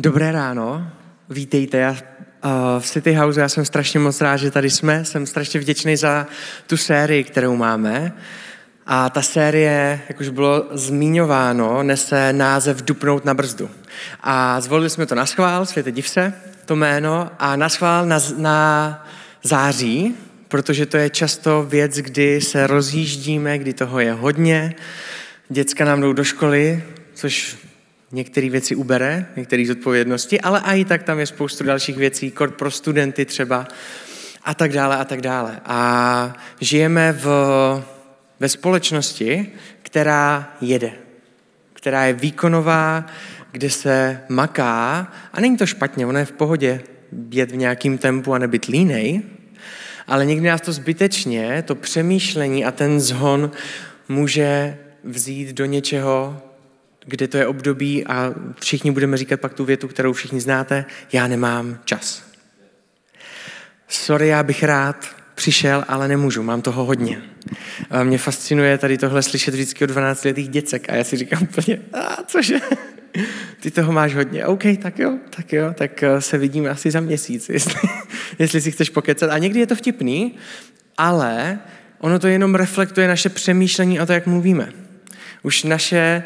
Dobré ráno, vítejte. Já, uh, v City House já jsem strašně moc rád, že tady jsme. Jsem strašně vděčný za tu sérii, kterou máme. A ta série, jak už bylo zmiňováno, nese název Dupnout na brzdu. A zvolili jsme to na schvál, světe div se, to jméno, a na schvál na, na září, protože to je často věc, kdy se rozjíždíme, kdy toho je hodně. Děcka nám jdou do školy, což některé věci ubere, některé zodpovědnosti, ale i tak tam je spoustu dalších věcí, kort pro studenty třeba a tak dále a tak dále. A žijeme v, ve společnosti, která jede, která je výkonová, kde se maká a není to špatně, ono je v pohodě jet v nějakým tempu a nebyt línej, ale někdy nás to zbytečně, to přemýšlení a ten zhon může vzít do něčeho, kde to je období a všichni budeme říkat pak tu větu, kterou všichni znáte, já nemám čas. Sorry, já bych rád přišel, ale nemůžu, mám toho hodně. A mě fascinuje tady tohle slyšet vždycky od 12 letých děcek a já si říkám úplně, a cože? Ty toho máš hodně. OK, tak jo, tak jo, tak eh, se vidíme asi za měsíc, jestli, jestli si chceš pokecat. A někdy je to vtipný, ale ono to jenom reflektuje naše přemýšlení o to, jak mluvíme. Už naše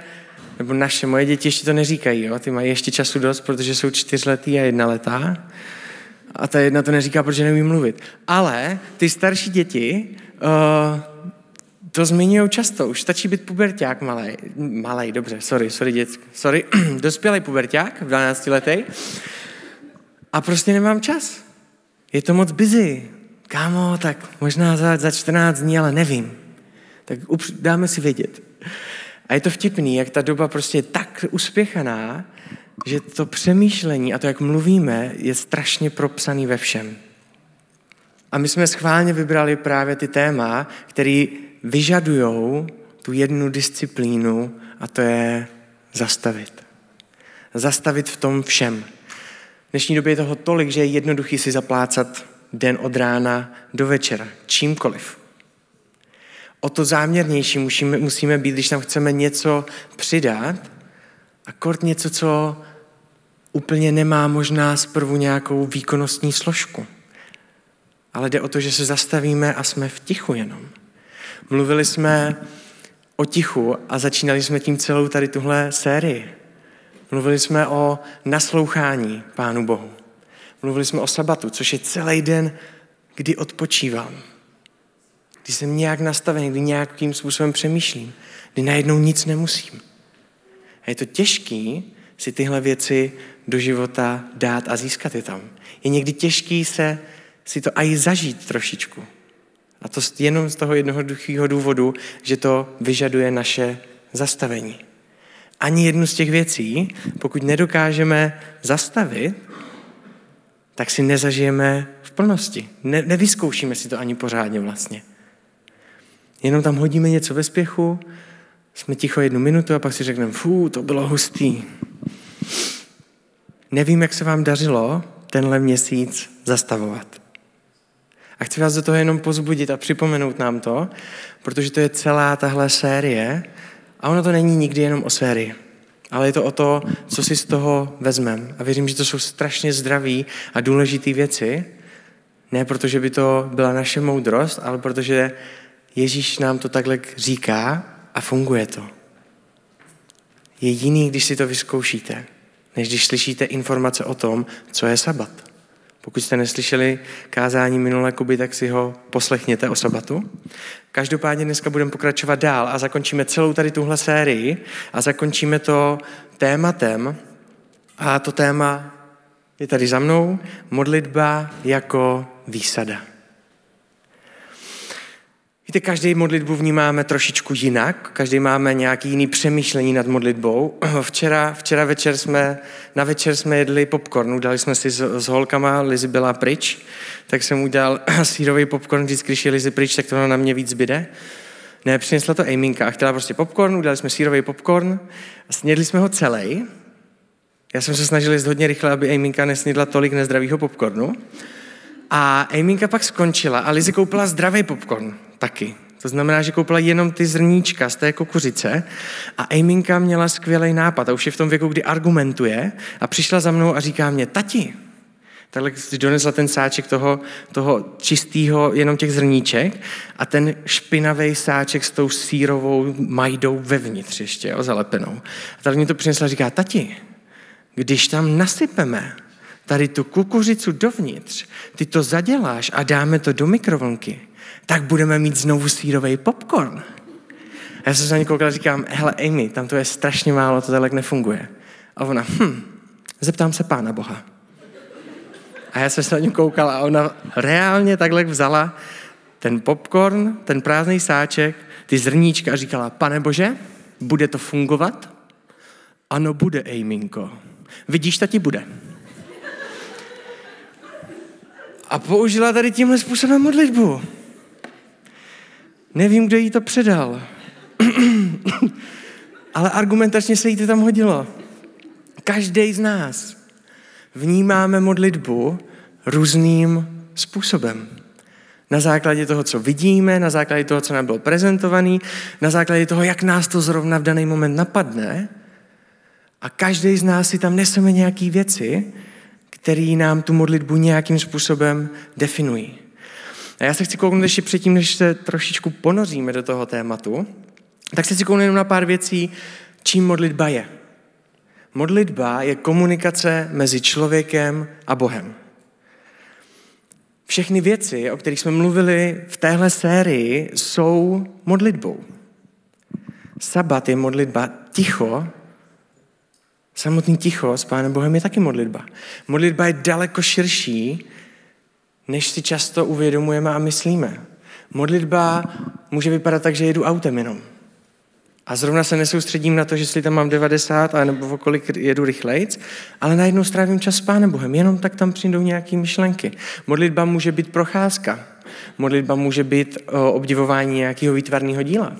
nebo naše, moje děti ještě to neříkají, jo? ty mají ještě času dost, protože jsou čtyřletý a jedna letá. A ta jedna to neříká, protože neumí mluvit. Ale ty starší děti uh, to zmiňují často. Už stačí být puberták malý. Malý, dobře, sorry, sorry děcko. Sorry, dospělý puberták v 12 letej. A prostě nemám čas. Je to moc busy. Kámo, tak možná za, za 14 dní, ale nevím. Tak dáme si vědět. A je to vtipný, jak ta doba prostě je tak uspěchaná, že to přemýšlení a to, jak mluvíme, je strašně propsaný ve všem. A my jsme schválně vybrali právě ty téma, které vyžadují tu jednu disciplínu a to je zastavit. Zastavit v tom všem. V dnešní době je toho tolik, že je jednoduchý si zaplácat den od rána do večera, čímkoliv o to záměrnější musíme, musíme být, když tam chceme něco přidat a kort něco, co úplně nemá možná zprvu nějakou výkonnostní složku. Ale jde o to, že se zastavíme a jsme v tichu jenom. Mluvili jsme o tichu a začínali jsme tím celou tady tuhle sérii. Mluvili jsme o naslouchání Pánu Bohu. Mluvili jsme o sabatu, což je celý den, kdy odpočívám kdy jsem nějak nastavený, kdy nějakým způsobem přemýšlím, kdy najednou nic nemusím. A je to těžký si tyhle věci do života dát a získat je tam. Je někdy těžký se si to i zažít trošičku. A to jenom z toho jednoduchého důvodu, že to vyžaduje naše zastavení. Ani jednu z těch věcí, pokud nedokážeme zastavit, tak si nezažijeme v plnosti. Ne, nevyzkoušíme si to ani pořádně vlastně. Jenom tam hodíme něco ve spěchu, jsme ticho jednu minutu a pak si řekneme, fú, to bylo hustý. Nevím, jak se vám dařilo tenhle měsíc zastavovat. A chci vás do toho jenom pozbudit a připomenout nám to, protože to je celá tahle série a ono to není nikdy jenom o sérii, ale je to o to, co si z toho vezmeme. A věřím, že to jsou strašně zdraví a důležité věci, ne protože by to byla naše moudrost, ale protože Ježíš nám to takhle říká a funguje to. Je jiný, když si to vyzkoušíte, než když slyšíte informace o tom, co je sabat. Pokud jste neslyšeli kázání minulé Kuby, tak si ho poslechněte o sabatu. Každopádně dneska budeme pokračovat dál a zakončíme celou tady tuhle sérii a zakončíme to tématem a to téma je tady za mnou, modlitba jako výsada. Víte, každý modlitbu vnímáme trošičku jinak, každý máme nějaký jiný přemýšlení nad modlitbou. Včera, včera večer jsme, na večer jsme jedli popcorn, dali jsme si s, s holkama, Lizy byla pryč, tak jsem udělal sírový popcorn, vždycky, když je Lizy pryč, tak to na mě víc zbyde. Ne, přinesla to Ejminka a chtěla prostě popcorn, udělali jsme sírový popcorn a snědli jsme ho celý. Já jsem se snažil jít hodně rychle, aby Ejminka nesnědla tolik nezdravého popcornu. A Ejminka pak skončila a Lizy koupila zdravý popcorn taky, To znamená, že koupila jenom ty zrníčka z té kukuřice a Ejminka měla skvělý nápad a už je v tom věku, kdy argumentuje a přišla za mnou a říká mě, tati, takhle si donesla ten sáček toho, toho čistého, jenom těch zrníček a ten špinavý sáček s tou sírovou majdou vevnitř ještě, jo, zalepenou. A tady mi to přinesla a říká, tati, když tam nasypeme tady tu kukuřicu dovnitř, ty to zaděláš a dáme to do mikrovlnky, tak budeme mít znovu sírový popcorn. A já jsem se na ní koukal a říkám, hele Amy, tam to je strašně málo, to tak nefunguje. A ona, hm, zeptám se Pána Boha. A já jsem se na ní koukal a ona reálně takhle vzala ten popcorn, ten prázdný sáček, ty zrníčka a říkala, pane Bože, bude to fungovat? Ano, bude, Ejminko. Vidíš, tati bude. A použila tady tímhle způsobem modlitbu. Nevím, kdo jí to předal. Ale argumentačně se jí to tam hodilo. Každý z nás vnímáme modlitbu různým způsobem. Na základě toho, co vidíme, na základě toho, co nám bylo prezentované, na základě toho, jak nás to zrovna v daný moment napadne. A každý z nás si tam neseme nějaké věci, které nám tu modlitbu nějakým způsobem definují. A já se chci kouknout ještě předtím, než se trošičku ponoříme do toho tématu, tak se chci kouknout jenom na pár věcí, čím modlitba je. Modlitba je komunikace mezi člověkem a Bohem. Všechny věci, o kterých jsme mluvili v téhle sérii, jsou modlitbou. Sabat je modlitba ticho, samotný ticho s Pánem Bohem je taky modlitba. Modlitba je daleko širší, než si často uvědomujeme a myslíme. Modlitba může vypadat tak, že jedu autem jenom. A zrovna se nesoustředím na to, že si tam mám 90 a nebo kolik jedu rychlejc, ale najednou strávím čas s Pánem Bohem. Jenom tak tam přijdou nějaké myšlenky. Modlitba může být procházka. Modlitba může být obdivování nějakého výtvarného díla.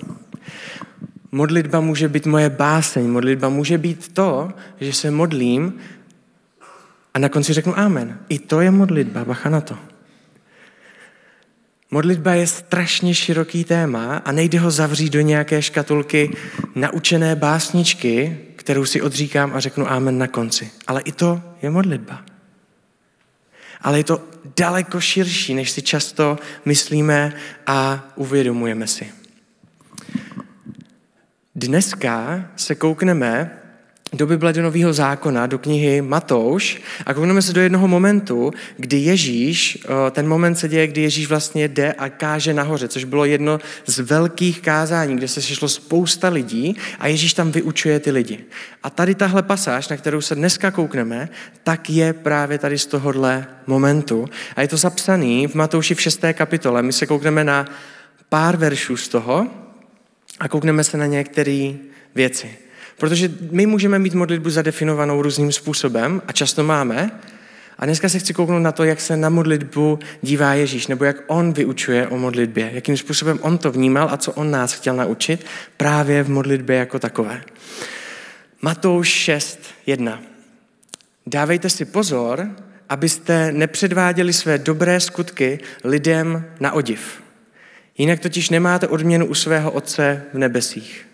Modlitba může být moje báseň. Modlitba může být to, že se modlím a na konci řeknu amen. I to je modlitba, bacha na to. Modlitba je strašně široký téma a nejde ho zavřít do nějaké škatulky naučené básničky, kterou si odříkám a řeknu amen na konci. Ale i to je modlitba. Ale je to daleko širší, než si často myslíme a uvědomujeme si. Dneska se koukneme do Bible, do Nového zákona, do knihy Matouš a koukneme se do jednoho momentu, kdy Ježíš, ten moment se děje, kdy Ježíš vlastně jde a káže nahoře, což bylo jedno z velkých kázání, kde se sešlo spousta lidí a Ježíš tam vyučuje ty lidi. A tady tahle pasáž, na kterou se dneska koukneme, tak je právě tady z tohohle momentu. A je to zapsaný v Matouši v 6. kapitole. My se koukneme na pár veršů z toho a koukneme se na některé věci. Protože my můžeme mít modlitbu zadefinovanou různým způsobem a často máme. A dneska se chci kouknout na to, jak se na modlitbu dívá Ježíš, nebo jak on vyučuje o modlitbě, jakým způsobem on to vnímal a co on nás chtěl naučit právě v modlitbě jako takové. Matouš 6, 1. Dávejte si pozor, abyste nepředváděli své dobré skutky lidem na odiv. Jinak totiž nemáte odměnu u svého Otce v nebesích.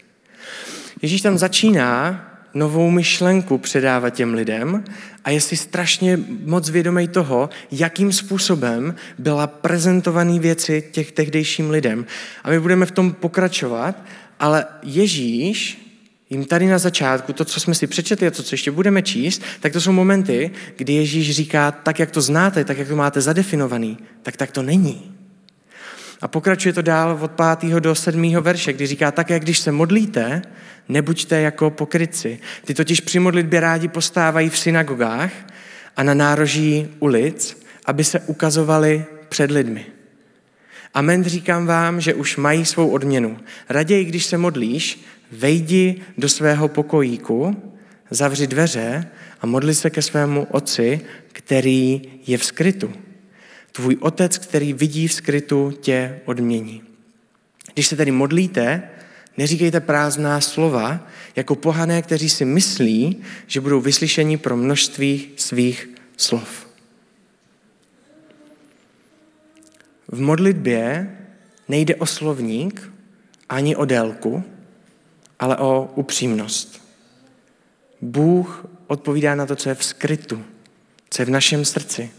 Ježíš tam začíná novou myšlenku předávat těm lidem a je si strašně moc vědomý toho, jakým způsobem byla prezentovaný věci těch tehdejším lidem. A my budeme v tom pokračovat, ale Ježíš jim tady na začátku, to, co jsme si přečetli a to, co ještě budeme číst, tak to jsou momenty, kdy Ježíš říká, tak jak to znáte, tak jak to máte zadefinovaný, tak tak to není. A pokračuje to dál od 5. do 7. verše, kdy říká, tak jak když se modlíte, nebuďte jako pokryci. Ty totiž při modlitbě rádi postávají v synagogách a na nároží ulic, aby se ukazovali před lidmi. Amen říkám vám, že už mají svou odměnu. Raději, když se modlíš, vejdi do svého pokojíku, zavři dveře a modli se ke svému otci, který je v skrytu. Tvůj otec, který vidí v skrytu, tě odmění. Když se tedy modlíte, neříkejte prázdná slova, jako pohané, kteří si myslí, že budou vyslyšeni pro množství svých slov. V modlitbě nejde o slovník ani o délku, ale o upřímnost. Bůh odpovídá na to, co je v skrytu, co je v našem srdci.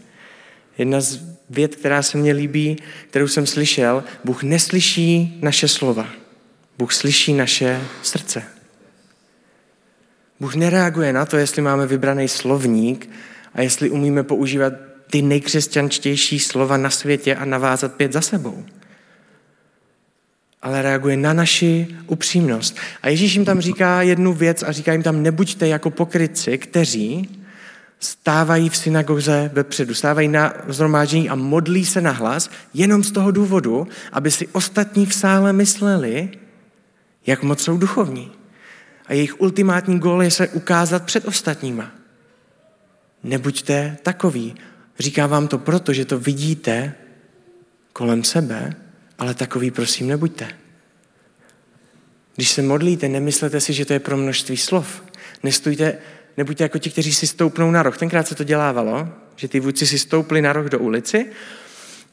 Jedna z věd, která se mně líbí, kterou jsem slyšel, Bůh neslyší naše slova. Bůh slyší naše srdce. Bůh nereaguje na to, jestli máme vybraný slovník a jestli umíme používat ty nejkřesťančtější slova na světě a navázat pět za sebou. Ale reaguje na naši upřímnost. A Ježíš jim tam říká jednu věc a říká jim tam, nebuďte jako pokrytci, kteří stávají v synagoze vepředu, stávají na zhromáždění a modlí se na hlas jenom z toho důvodu, aby si ostatní v sále mysleli, jak moc jsou duchovní. A jejich ultimátní gól je se ukázat před ostatníma. Nebuďte takový. Říkám vám to proto, že to vidíte kolem sebe, ale takový prosím nebuďte. Když se modlíte, nemyslete si, že to je pro množství slov. Nestůjte, nebuďte jako ti, kteří si stoupnou na roh. Tenkrát se to dělávalo, že ty vůdci si stoupli na roh do ulici,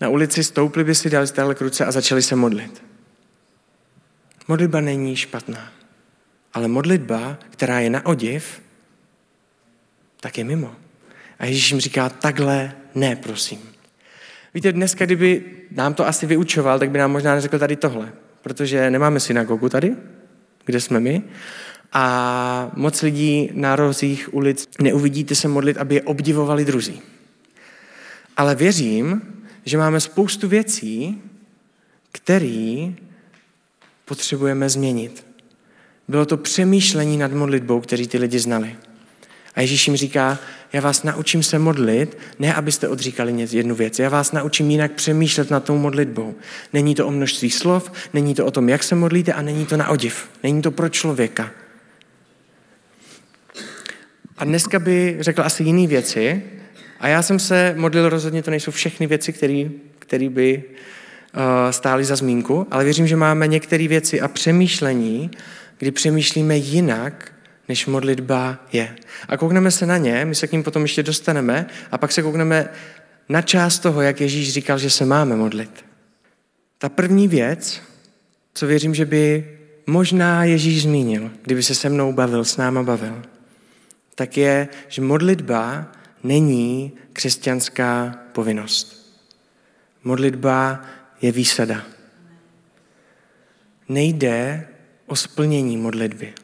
na ulici stoupli by si, dali stále k a začali se modlit. Modlitba není špatná, ale modlitba, která je na odiv, tak je mimo. A Ježíš jim říká, takhle ne, prosím. Víte, dneska, kdyby nám to asi vyučoval, tak by nám možná neřekl tady tohle, protože nemáme synagogu tady, kde jsme my, a moc lidí na rozích ulic neuvidíte se modlit, aby je obdivovali druzí. Ale věřím, že máme spoustu věcí, které potřebujeme změnit. Bylo to přemýšlení nad modlitbou, který ty lidi znali. A Ježíš jim říká, já vás naučím se modlit, ne abyste odříkali jednu věc, já vás naučím jinak přemýšlet nad tou modlitbou. Není to o množství slov, není to o tom, jak se modlíte a není to na odiv. Není to pro člověka. A dneska by řekl asi jiné věci a já jsem se modlil, rozhodně to nejsou všechny věci, které by uh, stály za zmínku, ale věřím, že máme některé věci a přemýšlení, kdy přemýšlíme jinak, než modlitba je. A koukneme se na ně, my se k ním potom ještě dostaneme, a pak se koukneme na část toho, jak Ježíš říkal, že se máme modlit. Ta první věc, co věřím, že by možná Ježíš zmínil, kdyby se se mnou bavil, s náma bavil, tak je, že modlitba není křesťanská povinnost. Modlitba je výsada. Nejde o splnění modlitby.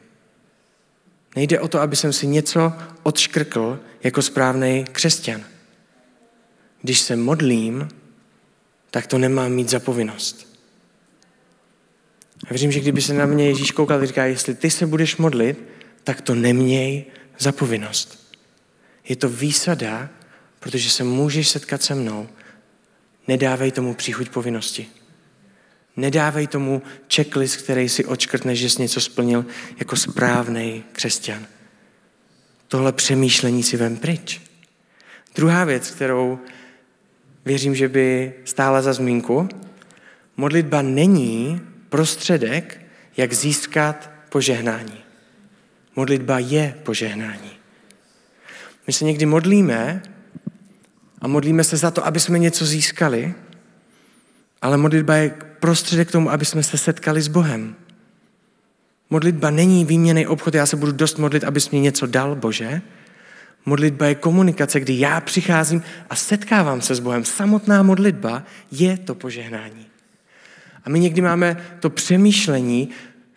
Nejde o to, aby jsem si něco odškrkl jako správný křesťan. Když se modlím, tak to nemám mít za povinnost. A věřím, že kdyby se na mě Ježíš koukal říká, jestli ty se budeš modlit, tak to neměj za povinnost. Je to výsada, protože se můžeš setkat se mnou. Nedávej tomu příchuť povinnosti. Nedávej tomu checklist, který si očkrtne, že jsi něco splnil jako správný křesťan. Tohle přemýšlení si vem pryč. Druhá věc, kterou věřím, že by stála za zmínku, modlitba není prostředek, jak získat požehnání. Modlitba je požehnání. My se někdy modlíme a modlíme se za to, aby jsme něco získali, ale modlitba je prostředek k tomu, aby jsme se setkali s Bohem. Modlitba není výměný obchod, já se budu dost modlit, abys mě něco dal, Bože. Modlitba je komunikace, kdy já přicházím a setkávám se s Bohem. Samotná modlitba je to požehnání. A my někdy máme to přemýšlení,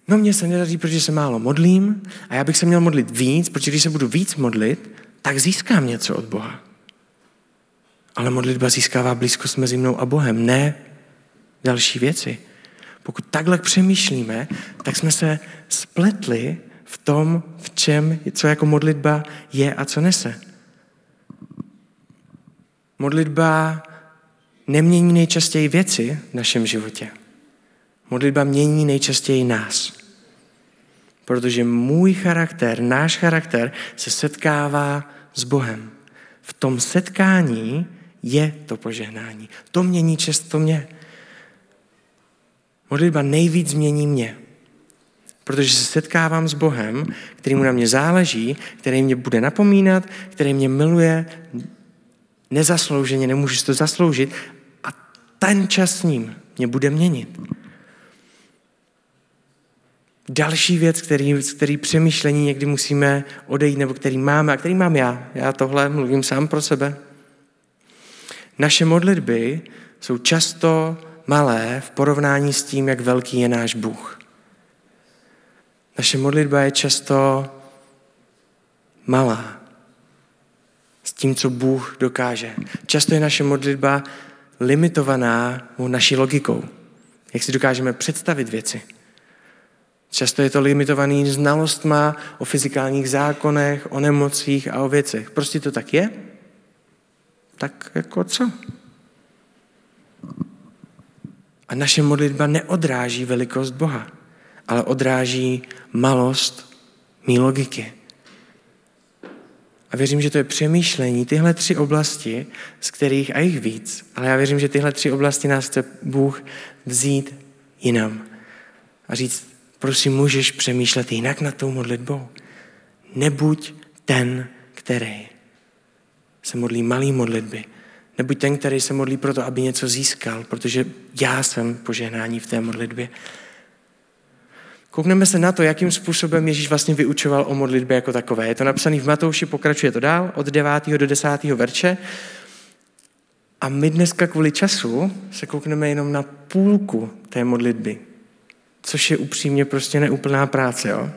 no mně se nedaří, protože se málo modlím a já bych se měl modlit víc, protože když se budu víc modlit, tak získám něco od Boha. Ale modlitba získává blízkost mezi mnou a Bohem, ne další věci. Pokud takhle přemýšlíme, tak jsme se spletli v tom, v čem, co jako modlitba je a co nese. Modlitba nemění nejčastěji věci v našem životě. Modlitba mění nejčastěji nás. Protože můj charakter, náš charakter se setkává s Bohem. V tom setkání je to požehnání. To mění často mě. Modlitba nejvíc změní mě. Protože se setkávám s Bohem, který mu na mě záleží, který mě bude napomínat, který mě miluje nezaslouženě, nemůžu si to zasloužit. A ten čas s ním mě bude měnit. Další věc, který, který přemýšlení někdy musíme odejít, nebo který máme, a který mám já, já tohle mluvím sám pro sebe. Naše modlitby jsou často malé v porovnání s tím, jak velký je náš Bůh. Naše modlitba je často malá s tím, co Bůh dokáže. Často je naše modlitba limitovaná naší logikou. Jak si dokážeme představit věci. Často je to limitovaný znalostma o fyzikálních zákonech, o nemocích a o věcech. Prostě to tak je? Tak jako co? A naše modlitba neodráží velikost Boha, ale odráží malost mý logiky. A věřím, že to je přemýšlení, tyhle tři oblasti, z kterých, a jich víc, ale já věřím, že tyhle tři oblasti nás chce Bůh vzít jinam. A říct, prosím, můžeš přemýšlet jinak nad tou modlitbou. Nebuď ten, který se modlí malý modlitby. Nebuď ten, který se modlí proto, aby něco získal, protože já jsem požehnání v té modlitbě. Koukneme se na to, jakým způsobem Ježíš vlastně vyučoval o modlitbě jako takové. Je to napsané v Matouši, pokračuje to dál, od 9. do 10. verše. A my dneska kvůli času se koukneme jenom na půlku té modlitby, což je upřímně prostě neúplná práce. Jo?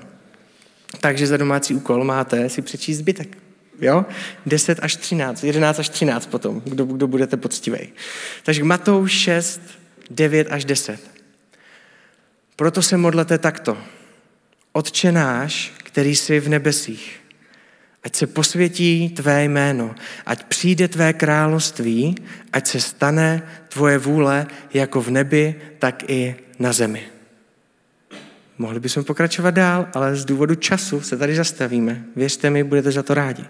Takže za domácí úkol máte si přečíst zbytek. Jo? 10 až 13, 11 až 13 potom, kdo, kdo budete poctivý. Takže Matouš 6, 9 až 10. Proto se modlete takto. Otče náš, který jsi v nebesích, ať se posvětí tvé jméno, ať přijde tvé království, ať se stane tvoje vůle jako v nebi, tak i na zemi. Mohli bychom pokračovat dál, ale z důvodu času se tady zastavíme. Věřte mi, budete za to rádi.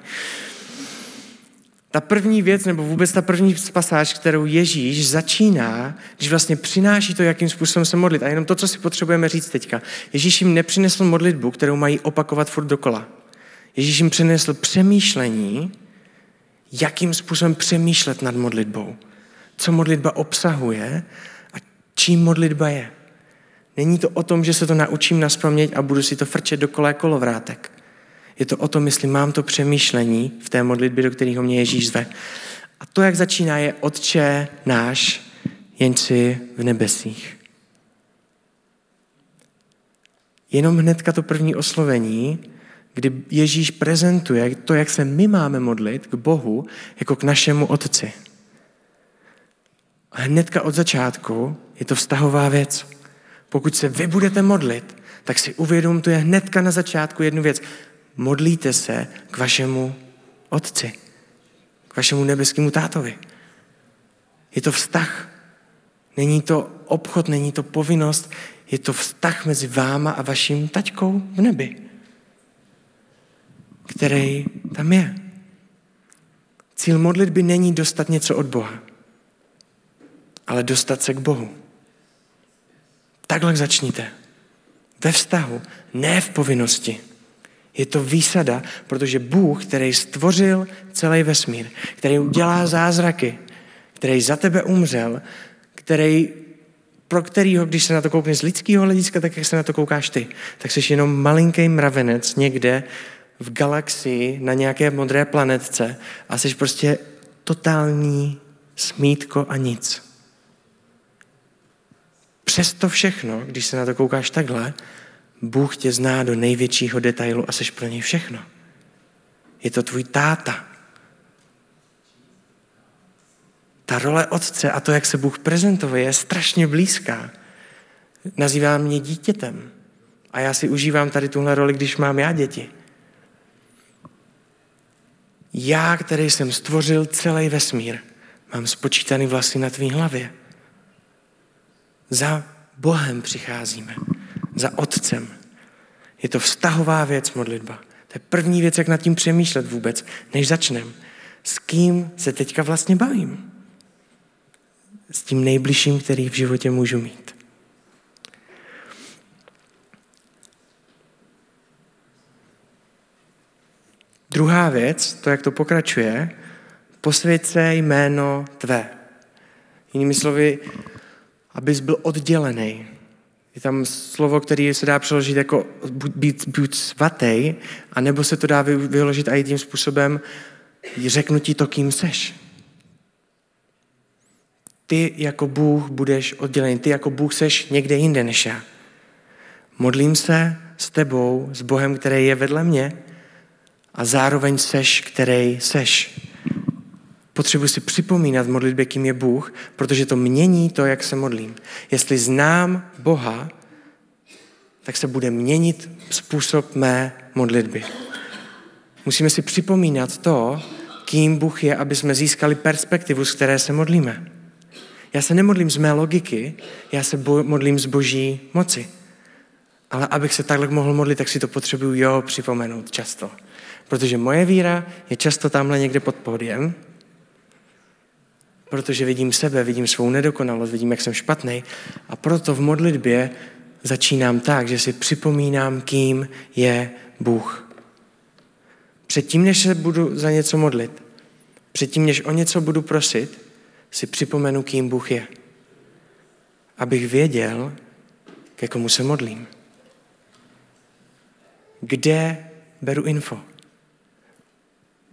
Ta první věc, nebo vůbec ta první pasáž, kterou Ježíš začíná, když vlastně přináší to, jakým způsobem se modlit. A jenom to, co si potřebujeme říct teďka. Ježíš jim nepřinesl modlitbu, kterou mají opakovat furt dokola. Ježíš jim přinesl přemýšlení, jakým způsobem přemýšlet nad modlitbou. Co modlitba obsahuje a čím modlitba je. Není to o tom, že se to naučím na a budu si to frčet dokola jako kolovrátek. Je to o tom, jestli mám to přemýšlení v té modlitbě, do kterého mě Ježíš zve. A to, jak začíná, je Otče náš, jen si v nebesích. Jenom hnedka to první oslovení, kdy Ježíš prezentuje to, jak se my máme modlit k Bohu, jako k našemu Otci. A hnedka od začátku je to vztahová věc. Pokud se vy budete modlit, tak si uvědomte hnedka na začátku jednu věc modlíte se k vašemu otci, k vašemu nebeskému tátovi. Je to vztah. Není to obchod, není to povinnost, je to vztah mezi váma a vaším taťkou v nebi, který tam je. Cíl modlitby není dostat něco od Boha, ale dostat se k Bohu. Takhle začníte. Ve vztahu, ne v povinnosti. Je to výsada, protože Bůh, který stvořil celý vesmír, který udělá zázraky, který za tebe umřel, který, pro kterýho, když se na to koukneš z lidského hlediska, tak jak se na to koukáš ty, tak jsi jenom malinký mravenec někde v galaxii na nějaké modré planetce a jsi prostě totální smítko a nic. Přesto všechno, když se na to koukáš takhle, Bůh tě zná do největšího detailu a seš pro něj všechno. Je to tvůj táta. Ta role otce a to, jak se Bůh prezentuje, je strašně blízká. Nazývá mě dítětem. A já si užívám tady tuhle roli, když mám já děti. Já, který jsem stvořil celý vesmír, mám spočítaný vlasy na tvý hlavě. Za Bohem přicházíme za otcem. Je to vztahová věc modlitba. To je první věc, jak nad tím přemýšlet vůbec, než začnem. S kým se teďka vlastně bavím? S tím nejbližším, který v životě můžu mít. Druhá věc, to, jak to pokračuje, posvěd se jméno tvé. Jinými slovy, abys byl oddělený. Je tam slovo, které se dá přeložit jako být, být svatý, anebo se to dá vyložit i tím způsobem, řeknu ti to, kým seš. Ty jako Bůh budeš oddělený, ty jako Bůh seš někde jinde než já. Modlím se s tebou, s Bohem, který je vedle mě a zároveň seš, který seš. Potřebuji si připomínat v modlitbě, kým je Bůh, protože to mění to, jak se modlím. Jestli znám Boha, tak se bude měnit způsob mé modlitby. Musíme si připomínat to, kým Bůh je, aby jsme získali perspektivu, z které se modlíme. Já se nemodlím z mé logiky, já se modlím z boží moci. Ale abych se takhle mohl modlit, tak si to potřebuju jo připomenout často. Protože moje víra je často tamhle někde pod pódiem, protože vidím sebe, vidím svou nedokonalost, vidím, jak jsem špatný a proto v modlitbě začínám tak, že si připomínám, kým je Bůh. Předtím, než se budu za něco modlit, předtím, než o něco budu prosit, si připomenu, kým Bůh je. Abych věděl, ke komu se modlím. Kde beru info?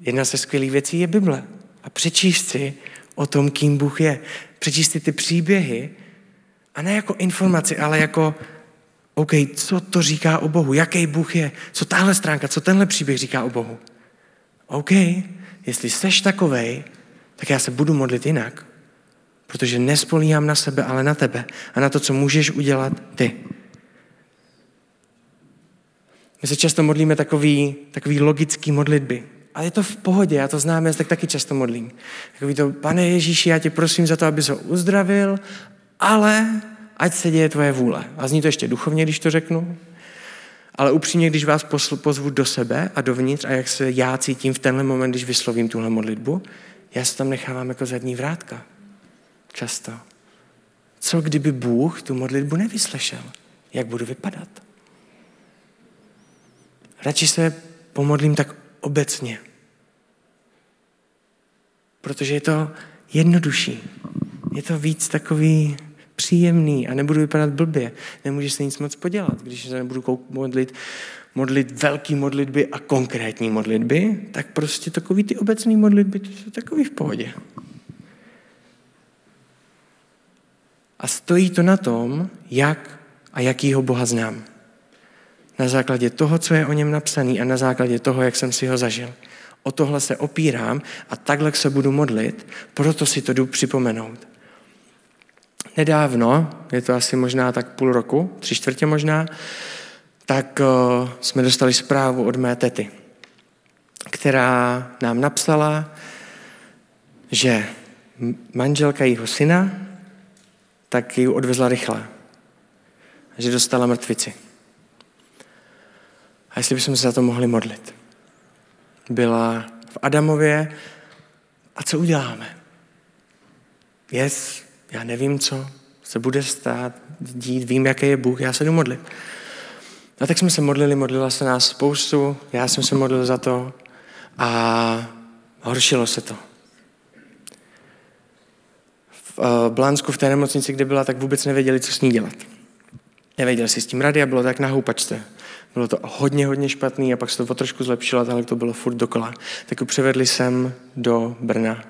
Jedna ze skvělých věcí je Bible. A přečíst si o tom, kým Bůh je. Přečíst si ty příběhy a ne jako informaci, ale jako OK, co to říká o Bohu, jaký Bůh je, co tahle stránka, co tenhle příběh říká o Bohu. OK, jestli seš takovej, tak já se budu modlit jinak, protože nespolíhám na sebe, ale na tebe a na to, co můžeš udělat ty. My se často modlíme takový, takový logický modlitby. Ale je to v pohodě, já to znám, já tak taky často modlím. Takový to, pane Ježíši, já tě prosím za to, aby ho uzdravil, ale ať se děje tvoje vůle. A zní to ještě duchovně, když to řeknu. Ale upřímně, když vás pozvu do sebe a dovnitř a jak se já cítím v tenhle moment, když vyslovím tuhle modlitbu, já se tam nechávám jako zadní vrátka. Často. Co kdyby Bůh tu modlitbu nevyslešel? Jak budu vypadat? Radši se pomodlím tak obecně. Protože je to jednodušší. Je to víc takový příjemný a nebudu vypadat blbě. Nemůžeš se nic moc podělat. Když se nebudu modlit, modlit velký modlitby a konkrétní modlitby, tak prostě takový ty obecné modlitby, to jsou takový v pohodě. A stojí to na tom, jak a jakýho Boha znám. Na základě toho, co je o něm napsaný a na základě toho, jak jsem si ho zažil. O tohle se opírám a takhle se budu modlit, proto si to jdu připomenout. Nedávno, je to asi možná tak půl roku, tři čtvrtě možná, tak uh, jsme dostali zprávu od mé tety, která nám napsala, že manželka jeho syna tak ji odvezla rychle. Že dostala mrtvici. A jestli bychom se za to mohli modlit. Byla v Adamově a co uděláme? Yes, já nevím, co se bude stát, dít, vím, jaký je Bůh, já se jdu modlit. A tak jsme se modlili, modlila se nás spoustu, já jsem se modlil za to a horšilo se to. V uh, Blánsku v té nemocnici, kde byla, tak vůbec nevěděli, co s ní dělat. Nevěděli si s tím rady a bylo tak na houpačce. Bylo to hodně, hodně špatný a pak se to o trošku zlepšilo, ale to bylo furt dokola. Tak ji převedli sem do Brna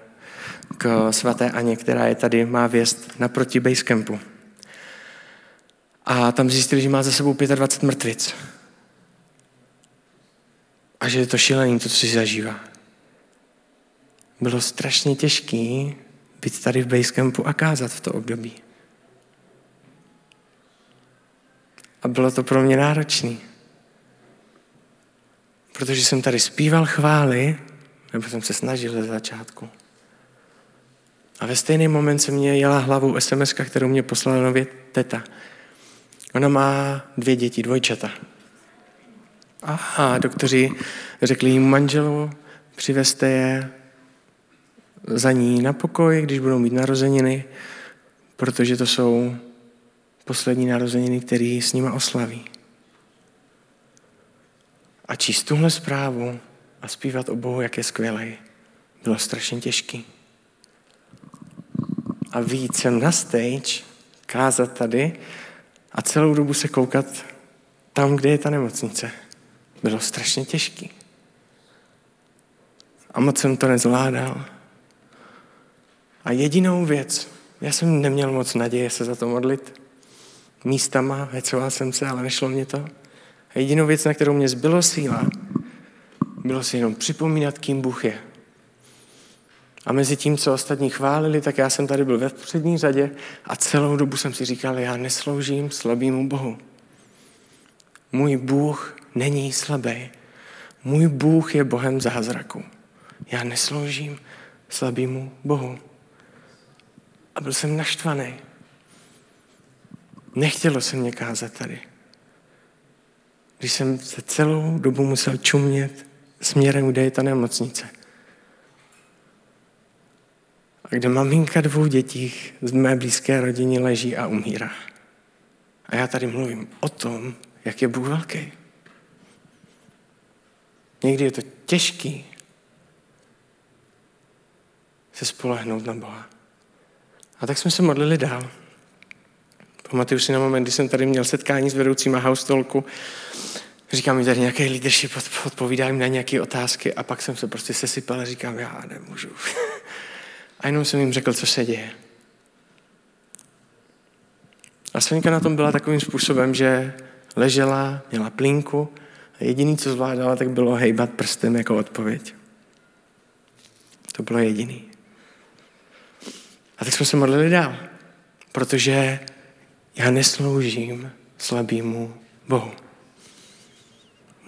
k svaté Aně, která je tady, má věst naproti Basecampu. A tam zjistili, že má za sebou 25 mrtvic. A že je to šílený, to, co si zažívá. Bylo strašně těžký být tady v Basecampu a kázat v to období. A bylo to pro mě náročné. Protože jsem tady zpíval chvály, nebo jsem se snažil ze začátku. A ve stejný moment se mě jela hlavou sms kterou mě poslala nově teta. Ona má dvě děti, dvojčata. A doktoři řekli jim manželu, přivezte je za ní na pokoj, když budou mít narozeniny, protože to jsou poslední narozeniny, které s nima oslaví. A číst tuhle zprávu a zpívat o Bohu, jak je skvělý, bylo strašně těžký. A víc jsem na stage, kázat tady a celou dobu se koukat tam, kde je ta nemocnice. Bylo strašně těžký. A moc jsem to nezvládal. A jedinou věc, já jsem neměl moc naděje se za to modlit. Místama, hecoval jsem se, ale nešlo mě to. A jedinou věc, na kterou mě zbylo síla, bylo si jenom připomínat, kým Bůh je. A mezi tím, co ostatní chválili, tak já jsem tady byl ve přední řadě a celou dobu jsem si říkal, já nesloužím slabému Bohu. Můj Bůh není slabý. Můj Bůh je Bohem zázraku. Já nesloužím slabému Bohu. A byl jsem naštvaný. Nechtělo se mě kázat tady. Když jsem se celou dobu musel čumět směrem, kde je ta nemocnice. A kde maminka dvou dětí z mé blízké rodiny leží a umírá. A já tady mluvím o tom, jak je Bůh velký. Někdy je to těžký se spolehnout na Boha. A tak jsme se modlili dál. Pamatuju si na moment, kdy jsem tady měl setkání s vedoucím a haustolku. Říkám mi tady nějaký leadership, odpovídá jim na nějaké otázky a pak jsem se prostě sesypal a říkám, já nemůžu. a jenom jsem jim řekl, co se děje. A Svenka na tom byla takovým způsobem, že ležela, měla plínku a jediný, co zvládala, tak bylo hejbat prstem jako odpověď. To bylo jediný. A tak jsme se modlili dál, protože já nesloužím slabýmu Bohu.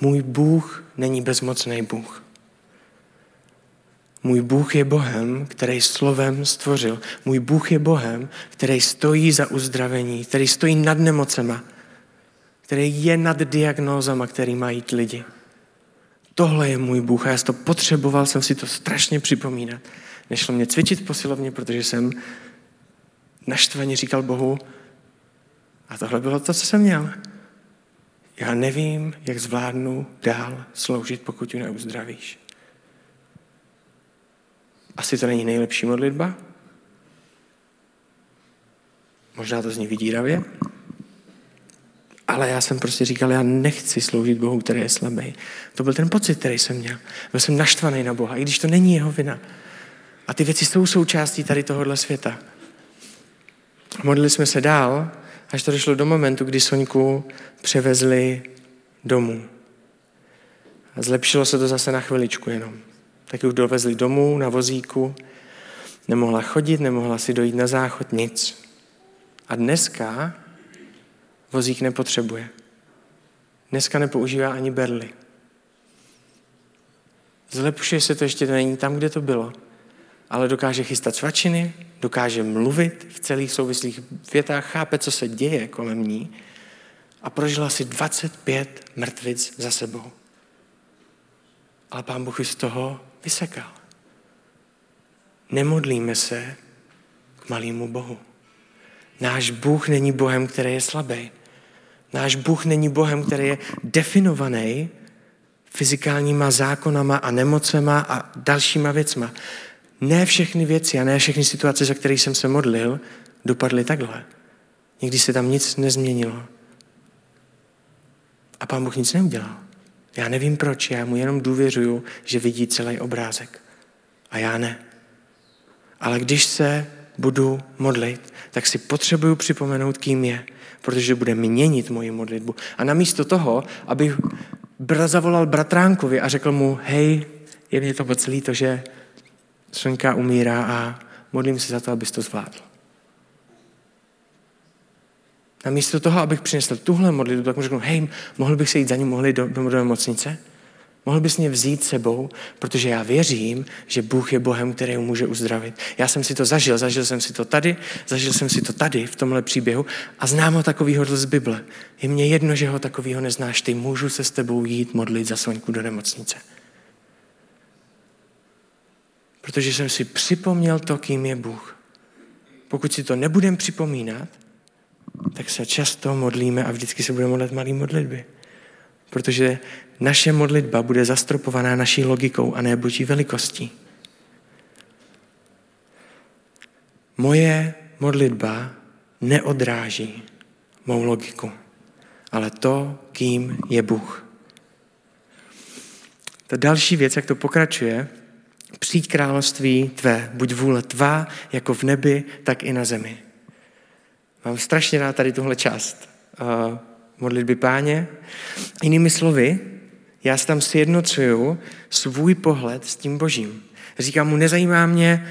Můj Bůh není bezmocný Bůh. Můj Bůh je Bohem, který slovem stvořil. Můj Bůh je Bohem, který stojí za uzdravení, který stojí nad nemocema, který je nad diagnózama, který mají lidi. Tohle je můj Bůh a já to potřeboval, jsem si to strašně připomínat. Nešlo mě cvičit posilovně, protože jsem naštvaně říkal Bohu, a tohle bylo to, co jsem měl. Já nevím, jak zvládnu dál sloužit, pokud ji neuzdravíš. Asi to není nejlepší modlitba? Možná to zní vydíravě? Ale já jsem prostě říkal, já nechci sloužit Bohu, který je slabý. To byl ten pocit, který jsem měl. Byl jsem naštvaný na Boha, i když to není jeho vina. A ty věci jsou součástí tady tohohle světa. Modlili jsme se dál, až to došlo do momentu, kdy Soňku převezli domů. A zlepšilo se to zase na chviličku jenom. Tak už dovezli domů na vozíku, nemohla chodit, nemohla si dojít na záchod, nic. A dneska vozík nepotřebuje. Dneska nepoužívá ani berly. Zlepšuje se to ještě, to není tam, kde to bylo. Ale dokáže chystat svačiny, dokáže mluvit v celých souvislých větách, chápe, co se děje kolem ní a prožila si 25 mrtvic za sebou. Ale pán Bůh z toho vysekal. Nemodlíme se k malému Bohu. Náš Bůh není Bohem, který je slabý. Náš Bůh není Bohem, který je definovaný fyzikálníma zákonama a nemocema a dalšíma věcma. Ne všechny věci a ne všechny situace, za které jsem se modlil, dopadly takhle. Někdy se tam nic nezměnilo. A pán Bůh nic neudělal. Já nevím proč, já mu jenom důvěřuju, že vidí celý obrázek. A já ne. Ale když se budu modlit, tak si potřebuju připomenout, kým je, protože bude měnit moji modlitbu. A namísto toho, abych zavolal bratránkovi a řekl mu, hej, je mě to moc líto, že Sonka umírá a modlím se za to, abys to zvládl. A místo toho, abych přinesl tuhle modlitbu, tak mu řeknu, hej, mohl bych se jít za ním, mohli do, do, do nemocnice? Mohl bys mě vzít sebou, protože já věřím, že Bůh je Bohem, který může uzdravit. Já jsem si to zažil, zažil jsem si to tady, zažil jsem si to tady, v tomhle příběhu a znám ho takovýho z Bible. Je mně jedno, že ho takovýho neznáš ty, můžu se s tebou jít modlit za Soňku do nemocnice. Protože jsem si připomněl to, kým je Bůh. Pokud si to nebudem připomínat, tak se často modlíme a vždycky se budeme modlit malý modlitby. Protože naše modlitba bude zastropovaná naší logikou a ne boží velikostí. Moje modlitba neodráží mou logiku, ale to, kým je Bůh. Ta další věc, jak to pokračuje, přijď království tvé, buď vůle tvá, jako v nebi, tak i na zemi. Mám strašně rád tady tuhle část uh, modlitby páně. Jinými slovy, já si tam sjednocuju svůj pohled s tím božím. Říkám mu, nezajímá mě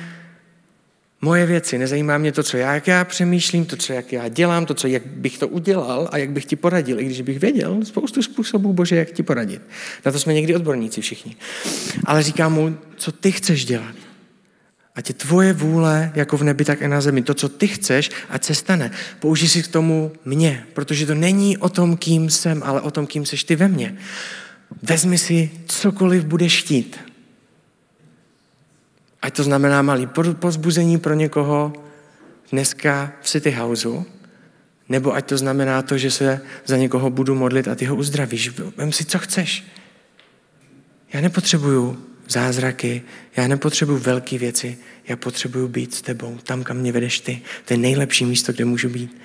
moje věci, nezajímá mě to, co já, jak já přemýšlím, to, co jak já dělám, to, co jak bych to udělal a jak bych ti poradil, i když bych věděl spoustu způsobů, Bože, jak ti poradit. Na to jsme někdy odborníci všichni. Ale říkám mu, co ty chceš dělat. Ať je tvoje vůle jako v nebi, tak i na zemi. To, co ty chceš, ať se stane. Použij si k tomu mě, protože to není o tom, kým jsem, ale o tom, kým seš ty ve mně. Vezmi si cokoliv budeš chtít. Ať to znamená malý pozbuzení pro někoho dneska v City Houseu, nebo ať to znamená to, že se za někoho budu modlit a ty ho uzdravíš. Vem si, co chceš. Já nepotřebuju zázraky, já nepotřebuju velké věci, já potřebuju být s tebou, tam, kam mě vedeš ty. To je nejlepší místo, kde můžu být.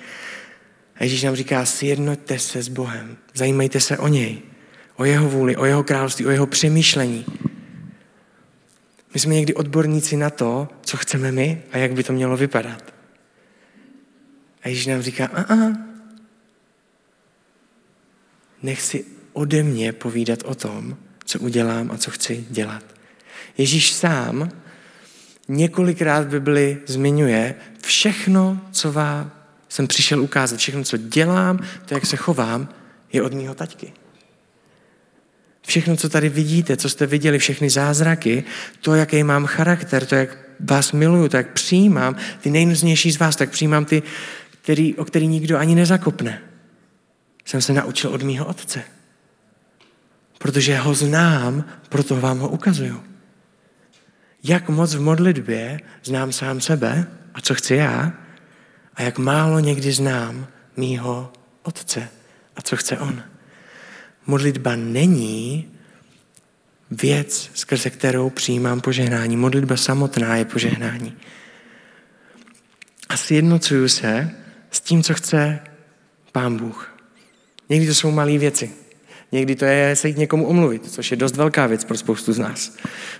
A Ježíš nám říká, sjednoťte se s Bohem, zajímejte se o něj, o jeho vůli, o jeho království, o jeho přemýšlení. My jsme někdy odborníci na to, co chceme my a jak by to mělo vypadat. A Ježíš nám říká, a, a nech si ode mě povídat o tom, co udělám a co chci dělat. Ježíš sám několikrát v Bibli zmiňuje všechno, co vám jsem přišel ukázat, všechno, co dělám, to, jak se chovám, je od mýho taťky. Všechno, co tady vidíte, co jste viděli, všechny zázraky, to, jaký mám charakter, to, jak vás miluju, to, jak přijímám ty nejnuznější z vás, tak přijímám ty, který, o který nikdo ani nezakopne. Jsem se naučil od mýho otce. Protože ho znám, proto vám ho ukazuju. Jak moc v modlitbě znám sám sebe a co chci já, a jak málo někdy znám mýho otce a co chce on modlitba není věc, skrze kterou přijímám požehnání. Modlitba samotná je požehnání. A sjednocuju se s tím, co chce Pán Bůh. Někdy to jsou malé věci. Někdy to je se jít někomu omluvit, což je dost velká věc pro spoustu z nás.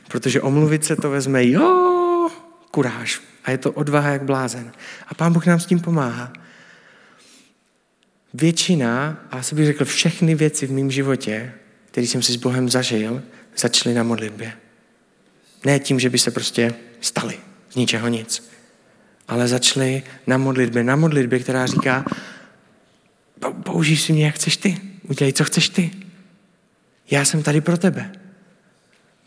Protože omluvit se to vezme, jo, kuráž. A je to odvaha jak blázen. A Pán Bůh nám s tím pomáhá většina, a asi bych řekl všechny věci v mém životě, které jsem si s Bohem zažil, začaly na modlitbě. Ne tím, že by se prostě staly z ničeho nic, ale začaly na modlitbě. Na modlitbě, která říká, použij si mě, jak chceš ty. Udělej, co chceš ty. Já jsem tady pro tebe.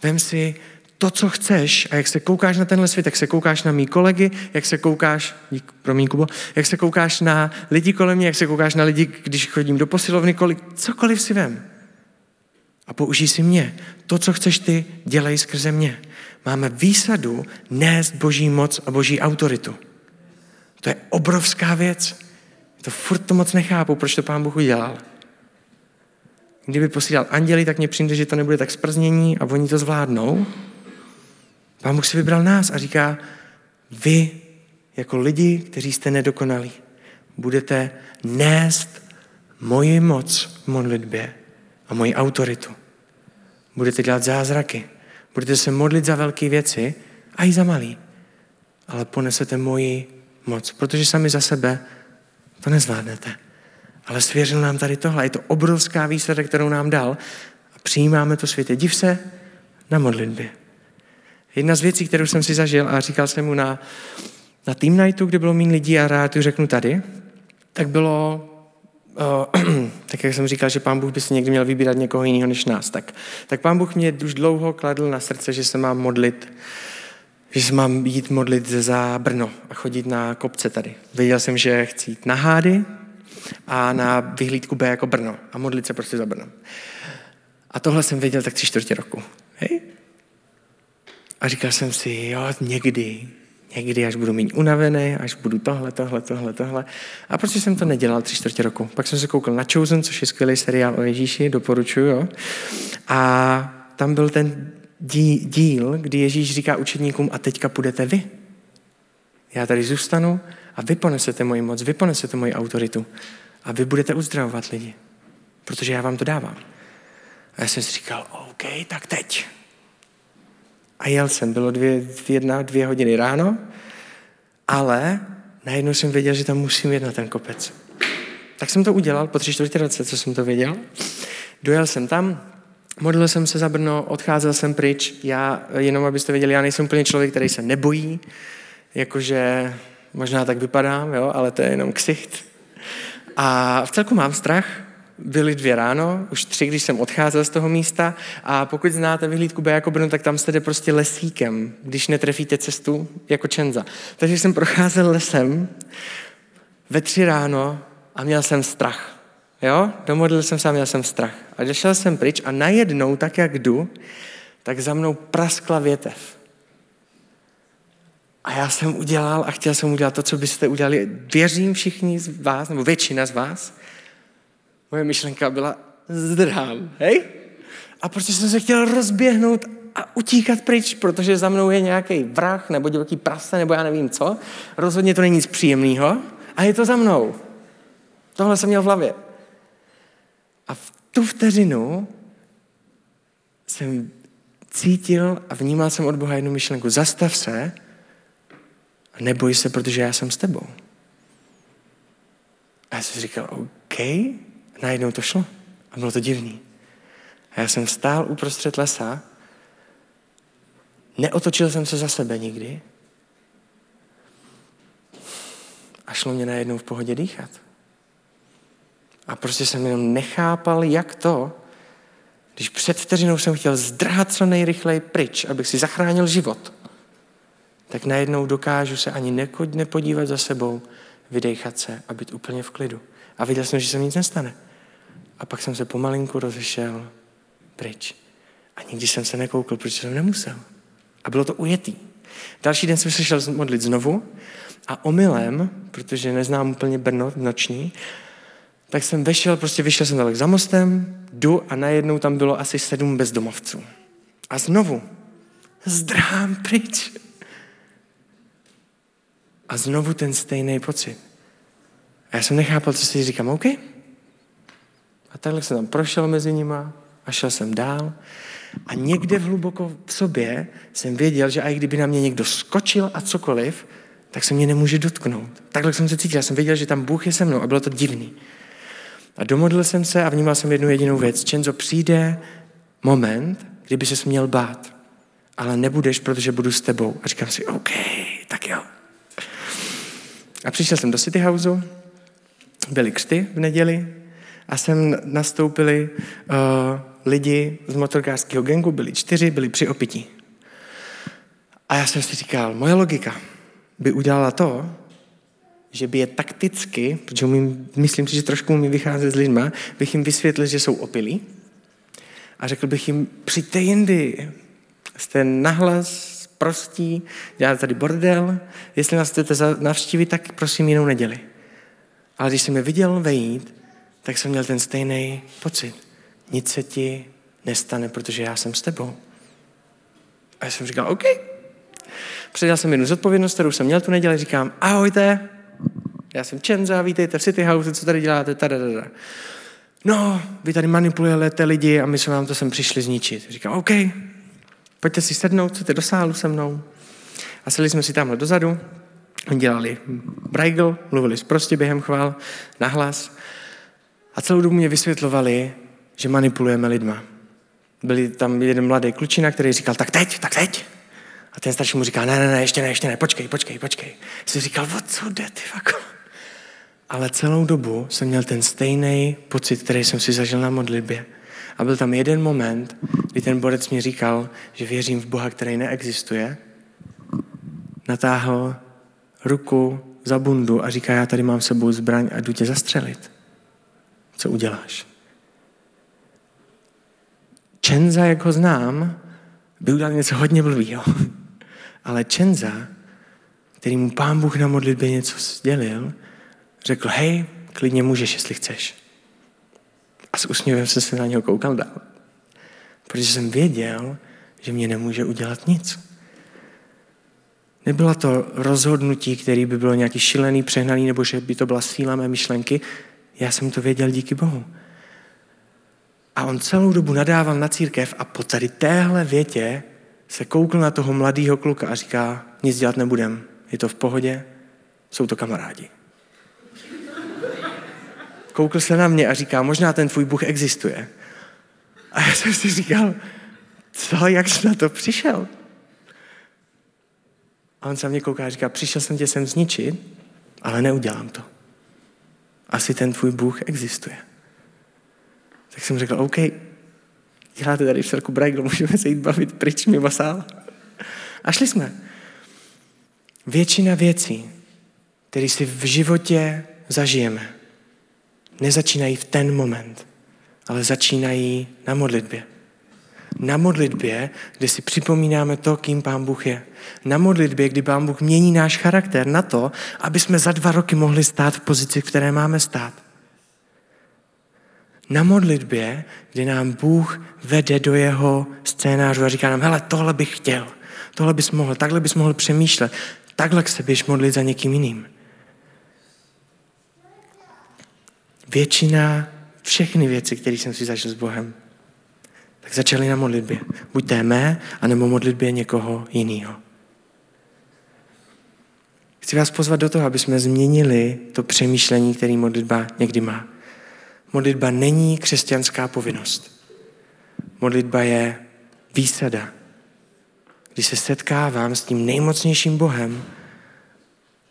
Vem si to, co chceš a jak se koukáš na tenhle svět, jak se koukáš na mý kolegy, jak se koukáš, dík, promiň Kubo, jak se koukáš na lidi kolem mě, jak se koukáš na lidi, když chodím do posilovny, kolik, cokoliv si vem. A použij si mě. To, co chceš ty, dělej skrze mě. Máme výsadu nést boží moc a boží autoritu. To je obrovská věc. To furt to moc nechápu, proč to pán Bůh udělal. Kdyby posílal anděli, tak mě přijde, že to nebude tak sprznění a oni to zvládnou. Pán Bůh si vybral nás a říká, vy jako lidi, kteří jste nedokonalí, budete nést moji moc v modlitbě a moji autoritu. Budete dělat zázraky. Budete se modlit za velké věci a i za malý. Ale ponesete moji moc, protože sami za sebe to nezvládnete. Ale svěřil nám tady tohle. Je to obrovská výsledek, kterou nám dal. A přijímáme to světě. Div se na modlitbě. Jedna z věcí, kterou jsem si zažil a říkal jsem mu na, na Team Nightu, kde bylo méně lidí a rád tu řeknu tady, tak bylo, uh, tak jak jsem říkal, že pán Bůh by si někdy měl vybírat někoho jiného než nás, tak, tak pán Bůh mě už dlouho kladl na srdce, že se mám modlit, že se mám jít modlit za Brno a chodit na kopce tady. Věděl jsem, že chci jít na hády a na vyhlídku B jako Brno a modlit se prostě za Brno. A tohle jsem věděl tak tři čtvrtě roku. Hej? A říkal jsem si, jo, někdy, někdy, až budu mít unavený, až budu tohle, tohle, tohle, tohle. A prostě jsem to nedělal tři čtvrtě roku. Pak jsem se koukal na Chosen, což je skvělý seriál o Ježíši, doporučuju. Jo? A tam byl ten díl, kdy Ježíš říká učedníkům, a teďka půjdete vy. Já tady zůstanu A vy ponesete moji moc, vy ponesete moji autoritu. A vy budete uzdravovat lidi. Protože já vám to dávám. A já jsem si říkal, OK, tak teď. A jel jsem, bylo dvě, jedna, dvě hodiny ráno, ale najednou jsem věděl, že tam musím jet na ten kopec. Tak jsem to udělal po tři čtvrtě roce, co jsem to věděl. Dojel jsem tam, modlil jsem se za Brno, odcházel jsem pryč. Já, jenom abyste věděli, já nejsem úplně člověk, který se nebojí, jakože možná tak vypadám, jo, ale to je jenom ksicht. A v celku mám strach, byly dvě ráno, už tři, když jsem odcházel z toho místa a pokud znáte vyhlídku B jako Brno, tak tam jste jde prostě lesíkem, když netrefíte cestu jako Čenza. Takže jsem procházel lesem ve tři ráno a měl jsem strach. Jo? Domodlil jsem se a měl jsem strach. A došel jsem pryč a najednou, tak jak jdu, tak za mnou praskla větev. A já jsem udělal a chtěl jsem udělat to, co byste udělali. Věřím všichni z vás, nebo většina z vás, moje myšlenka byla zdrhám, hej? A protože jsem se chtěl rozběhnout a utíkat pryč, protože za mnou je nějaký vrah nebo divoký prase nebo já nevím co. Rozhodně to není nic příjemného a je to za mnou. Tohle jsem měl v hlavě. A v tu vteřinu jsem cítil a vnímal jsem od Boha jednu myšlenku. Zastav se a neboj se, protože já jsem s tebou. A já jsem říkal, OK, najednou to šlo. A bylo to divný. A já jsem stál uprostřed lesa, neotočil jsem se za sebe nikdy a šlo mě najednou v pohodě dýchat. A prostě jsem jenom nechápal, jak to, když před vteřinou jsem chtěl zdrhat co nejrychleji pryč, abych si zachránil život, tak najednou dokážu se ani nepodívat za sebou, vydechat se a být úplně v klidu. A viděl jsem, že se nic nestane. A pak jsem se pomalinku rozešel pryč. A nikdy jsem se nekoukl, protože jsem nemusel. A bylo to ujetý. Další den jsem se šel modlit znovu a omylem, protože neznám úplně Brno noční, tak jsem vešel, prostě vyšel jsem dalek za mostem, jdu a najednou tam bylo asi sedm bezdomovců. A znovu zdrhám pryč. A znovu ten stejný pocit. A já jsem nechápal, co si říkám, OK, a takhle jsem tam prošel mezi nima a šel jsem dál. A někde v hluboko v sobě jsem věděl, že i kdyby na mě někdo skočil a cokoliv, tak se mě nemůže dotknout. Takhle jsem se cítil. Já jsem věděl, že tam Bůh je se mnou a bylo to divný. A domodlil jsem se a vnímal jsem jednu jedinou věc. Čenzo, přijde moment, kdyby se měl bát. Ale nebudeš, protože budu s tebou. A říkám si, OK, tak jo. A přišel jsem do City Houseu, byly křty v neděli, a sem nastoupili uh, lidi z motorkářského gengu, byli čtyři, byli při opití. A já jsem si říkal, moje logika by udělala to, že by je takticky, protože umím, myslím si, že trošku umím vycházet s lidma, bych jim vysvětlil, že jsou opilí a řekl bych jim, přijďte jindy, jste nahlas, prostí, děláte tady bordel, jestli nás chcete navštívit, tak prosím jinou neděli. Ale když jsem je viděl vejít, tak jsem měl ten stejný pocit. Nic se ti nestane, protože já jsem s tebou. A já jsem říkal, OK. Předal jsem jednu zodpovědnost, kterou jsem měl tu neděli, říkám, ahojte, já jsem Čenza, vítejte v City House, co tady děláte, tadadada. No, vy tady manipulujete lidi a my jsme vám to sem přišli zničit. Říkám, OK, pojďte si sednout, chcete do sálu se mnou. A sedli jsme si tamhle dozadu, dělali brajgl, mluvili prostě během chvál, nahlas. A celou dobu mě vysvětlovali, že manipulujeme lidma. Byli tam jeden mladý klučina, který říkal, tak teď, tak teď. A ten starší mu říká, ne, ne, ne, ještě ne, ještě ne, počkej, počkej, počkej. Jsi říkal, o co jde, ty fako? Ale celou dobu jsem měl ten stejný pocit, který jsem si zažil na modlitbě. A byl tam jeden moment, kdy ten borec mi říkal, že věřím v Boha, který neexistuje. Natáhl ruku za bundu a říká, já tady mám sebou zbraň a jdu tě zastřelit co uděláš. Čenza, jak ho znám, by udělal něco hodně blbýho. Ale Čenza, který mu pán Bůh na modlitbě něco sdělil, řekl, hej, klidně můžeš, jestli chceš. A s úsměvem jsem se na něho koukal dál. Protože jsem věděl, že mě nemůže udělat nic. Nebyla to rozhodnutí, který by bylo nějaký šilený, přehnaný, nebo že by to byla síla mé myšlenky. Já jsem to věděl díky Bohu. A on celou dobu nadával na církev a po tady téhle větě se koukl na toho mladého kluka a říká, nic dělat nebudem, je to v pohodě, jsou to kamarádi. Koukl se na mě a říká, možná ten tvůj Bůh existuje. A já jsem si říkal, co, jak jsi na to přišel? A on se na mě kouká a říká, přišel jsem tě sem zničit, ale neudělám to. Asi ten tvůj Bůh existuje. Tak jsem řekl, OK, děláte tady v celku Brajgl, můžeme se jít bavit pryč mimo sál. A šli jsme. Většina věcí, které si v životě zažijeme, nezačínají v ten moment, ale začínají na modlitbě. Na modlitbě, kde si připomínáme to, kým Pán Bůh je. Na modlitbě, kdy Pán Bůh mění náš charakter na to, aby jsme za dva roky mohli stát v pozici, v které máme stát. Na modlitbě, kdy nám Bůh vede do jeho scénářů a říká nám, hele, tohle bych chtěl, tohle bys mohl, takhle bys mohl přemýšlet, takhle se běž modlit za někým jiným. Většina, všechny věci, které jsem si zažil s Bohem, tak začaly na modlitbě. Buď té mé, anebo modlitbě někoho jiného. Chci vás pozvat do toho, aby jsme změnili to přemýšlení, který modlitba někdy má. Modlitba není křesťanská povinnost. Modlitba je výsada, kdy se setkávám s tím nejmocnějším Bohem,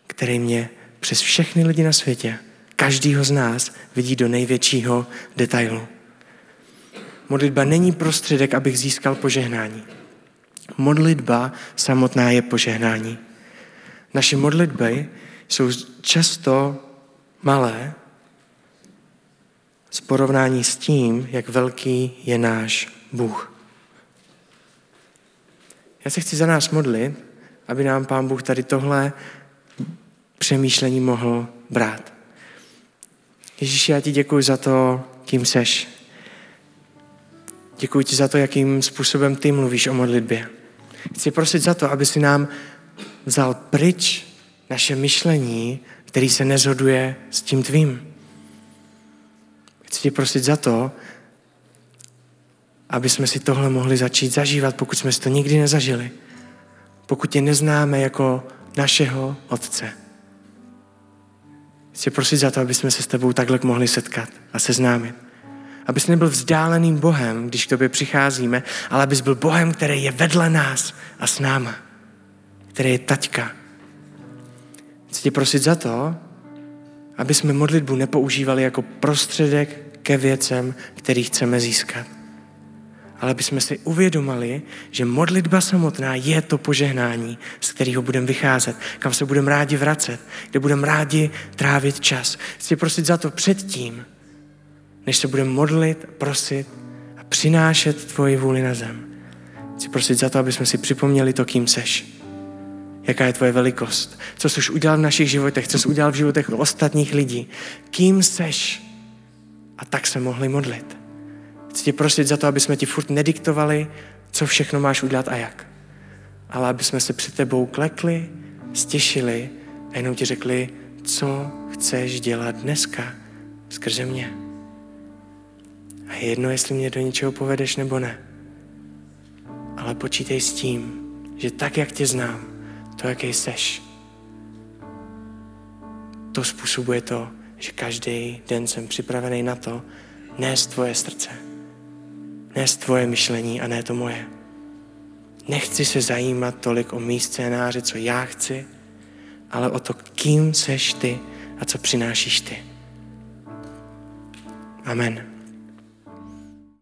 který mě přes všechny lidi na světě, každýho z nás vidí do největšího detailu. Modlitba není prostředek, abych získal požehnání. Modlitba samotná je požehnání. Naše modlitby jsou často malé z porovnání s tím, jak velký je náš Bůh. Já se chci za nás modlit, aby nám Pán Bůh tady tohle přemýšlení mohl brát. Ježíši, já ti děkuji za to, kým seš. Děkuji ti za to, jakým způsobem ty mluvíš o modlitbě. Chci prosit za to, aby si nám vzal pryč naše myšlení, který se nezhoduje s tím tvým. Chci tě prosit za to, aby jsme si tohle mohli začít zažívat, pokud jsme si to nikdy nezažili. Pokud tě neznáme jako našeho Otce. Chci prosit za to, aby jsme se s tebou takhle mohli setkat a seznámit. Abys nebyl vzdáleným Bohem, když k tobě přicházíme, ale abys byl Bohem, který je vedle nás a s náma. Který je taťka. Chci tě prosit za to, aby jsme modlitbu nepoužívali jako prostředek ke věcem, který chceme získat. Ale aby jsme si uvědomili, že modlitba samotná je to požehnání, z kterého budeme vycházet, kam se budeme rádi vracet, kde budeme rádi trávit čas. Chci prosit za to předtím, než se budeme modlit, prosit a přinášet tvoji vůli na zem. Chci prosit za to, aby jsme si připomněli to, kým seš jaká je tvoje velikost, co jsi už udělal v našich životech, co jsi udělal v životech ostatních lidí, kým seš. A tak se mohli modlit. Chci tě prosit za to, aby jsme ti furt nediktovali, co všechno máš udělat a jak. Ale aby jsme se před tebou klekli, stěšili a jenom ti řekli, co chceš dělat dneska skrze mě. A je jedno, jestli mě do něčeho povedeš nebo ne. Ale počítej s tím, že tak, jak tě znám, to, jaký seš. To způsobuje to, že každý den jsem připravený na to, nést tvoje srdce, nést tvoje myšlení a ne to moje. Nechci se zajímat tolik o mý scénáře, co já chci, ale o to, kým seš ty a co přinášíš ty. Amen.